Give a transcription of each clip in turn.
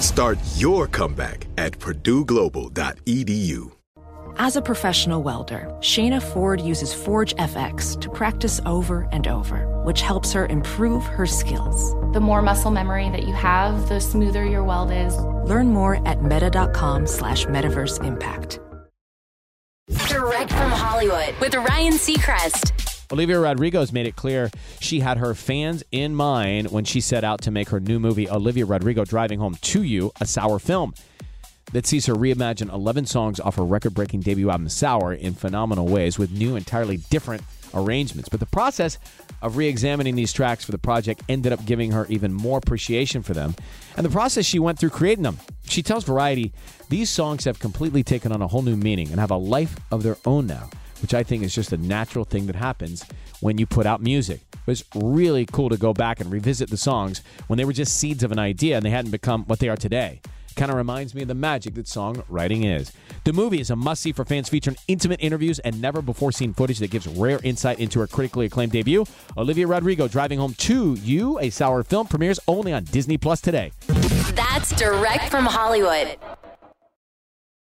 Start your comeback at purdueglobal.edu. As a professional welder, Shayna Ford uses Forge FX to practice over and over, which helps her improve her skills. The more muscle memory that you have, the smoother your weld is. Learn more at meta.com slash metaverse impact. Direct from Hollywood with Ryan Seacrest. Olivia Rodrigo's made it clear she had her fans in mind when she set out to make her new movie, Olivia Rodrigo Driving Home to You, a sour film that sees her reimagine 11 songs off her record breaking debut album, Sour, in phenomenal ways with new, entirely different arrangements. But the process of re examining these tracks for the project ended up giving her even more appreciation for them and the process she went through creating them. She tells Variety these songs have completely taken on a whole new meaning and have a life of their own now which I think is just a natural thing that happens when you put out music. It was really cool to go back and revisit the songs when they were just seeds of an idea and they hadn't become what they are today. Kind of reminds me of the magic that songwriting is. The movie is a must see for fans featuring intimate interviews and never before seen footage that gives rare insight into her critically acclaimed debut. Olivia Rodrigo driving home to you, a sour film, premieres only on Disney Plus today. That's direct from Hollywood.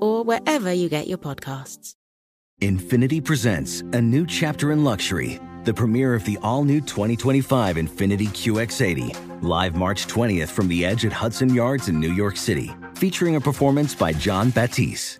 or wherever you get your podcasts. Infiniti presents a new chapter in luxury, the premiere of the all new 2025 Infiniti QX80, live March 20th from the edge at Hudson Yards in New York City, featuring a performance by Jon Batiste.